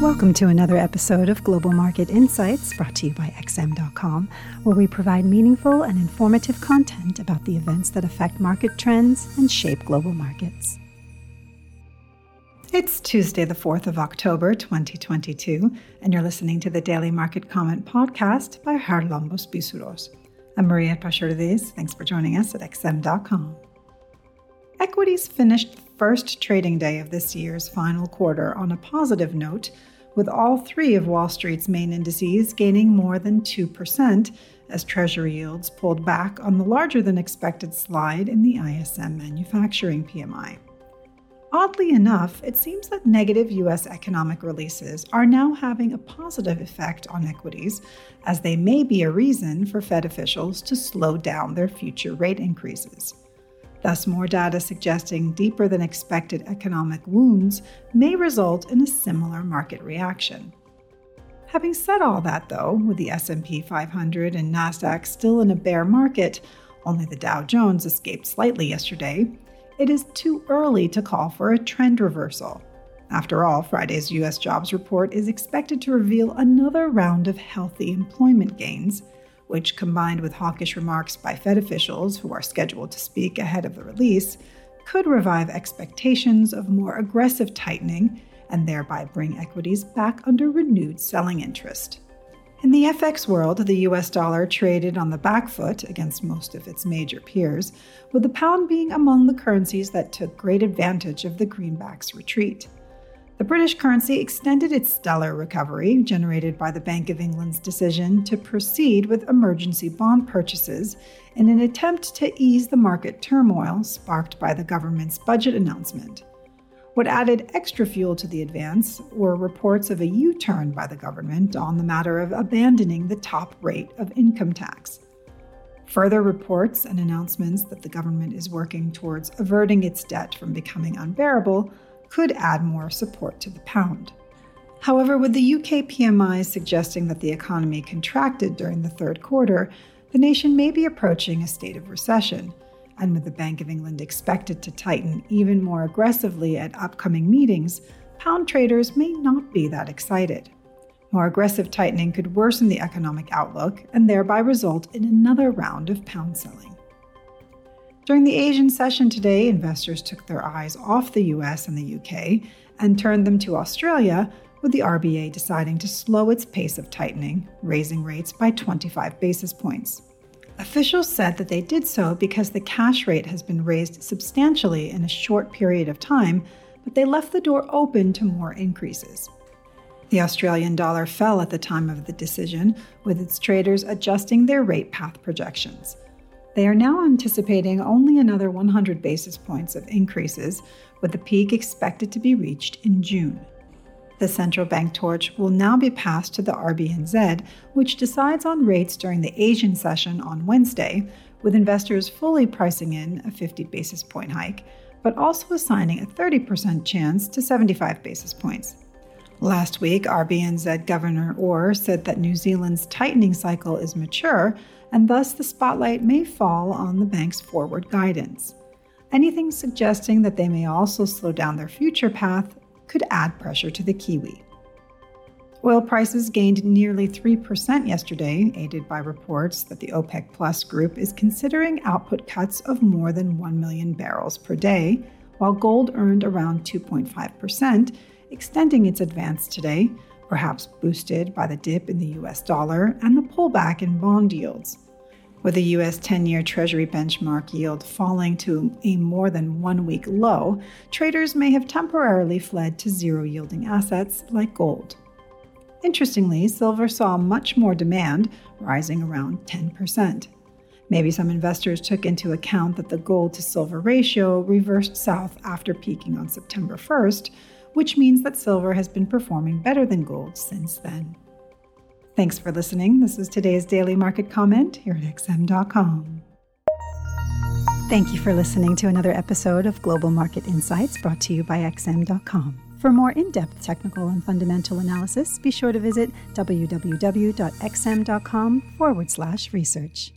Welcome to another episode of Global Market Insights brought to you by XM.com, where we provide meaningful and informative content about the events that affect market trends and shape global markets. It's Tuesday, the 4th of October, 2022, and you're listening to the Daily Market Comment podcast by Charalambos Pissouros. I'm Maria Pachordes. Thanks for joining us at XM.com. Equities finished first trading day of this year's final quarter on a positive note with all three of Wall Street's main indices gaining more than 2% as Treasury yields pulled back on the larger than expected slide in the ISM manufacturing PMI. Oddly enough, it seems that negative U.S. economic releases are now having a positive effect on equities, as they may be a reason for Fed officials to slow down their future rate increases. Thus, more data suggesting deeper than expected economic wounds may result in a similar market reaction. Having said all that though, with the S&P 500 and Nasdaq still in a bear market, only the Dow Jones escaped slightly yesterday, it is too early to call for a trend reversal. After all, Friday's US jobs report is expected to reveal another round of healthy employment gains which, combined with hawkish remarks by Fed officials who are scheduled to speak ahead of the release, could revive expectations of more aggressive tightening and thereby bring equities back under renewed selling interest. In the FX world, the US dollar traded on the back foot against most of its major peers, with the pound being among the currencies that took great advantage of the greenback's retreat. The British currency extended its stellar recovery, generated by the Bank of England's decision to proceed with emergency bond purchases in an attempt to ease the market turmoil sparked by the government's budget announcement. What added extra fuel to the advance were reports of a U turn by the government on the matter of abandoning the top rate of income tax. Further reports and announcements that the government is working towards averting its debt from becoming unbearable could add more support to the pound. However, with the UK PMI suggesting that the economy contracted during the third quarter, the nation may be approaching a state of recession. And with the Bank of England expected to tighten even more aggressively at upcoming meetings, pound traders may not be that excited. More aggressive tightening could worsen the economic outlook and thereby result in another round of pound selling. During the Asian session today, investors took their eyes off the US and the UK and turned them to Australia, with the RBA deciding to slow its pace of tightening, raising rates by 25 basis points. Officials said that they did so because the cash rate has been raised substantially in a short period of time, but they left the door open to more increases. The Australian dollar fell at the time of the decision, with its traders adjusting their rate path projections. They are now anticipating only another 100 basis points of increases, with the peak expected to be reached in June. The central bank torch will now be passed to the RBNZ, which decides on rates during the Asian session on Wednesday, with investors fully pricing in a 50 basis point hike, but also assigning a 30% chance to 75 basis points. Last week, RBNZ uh, Governor Orr said that New Zealand's tightening cycle is mature and thus the spotlight may fall on the bank's forward guidance. Anything suggesting that they may also slow down their future path could add pressure to the Kiwi. Oil prices gained nearly 3% yesterday, aided by reports that the OPEC Plus group is considering output cuts of more than 1 million barrels per day, while gold earned around 2.5%, extending its advance today perhaps boosted by the dip in the US dollar and the pullback in bond yields. With the US 10 year Treasury benchmark yield falling to a more than one week low, traders may have temporarily fled to zero yielding assets like gold. Interestingly, silver saw much more demand, rising around 10%. Maybe some investors took into account that the gold to silver ratio reversed south after peaking on September 1st, which means that silver has been performing better than gold since then. Thanks for listening. This is today's daily market comment here at XM.com. Thank you for listening to another episode of Global Market Insights brought to you by XM.com. For more in depth technical and fundamental analysis, be sure to visit www.xm.com forward slash research.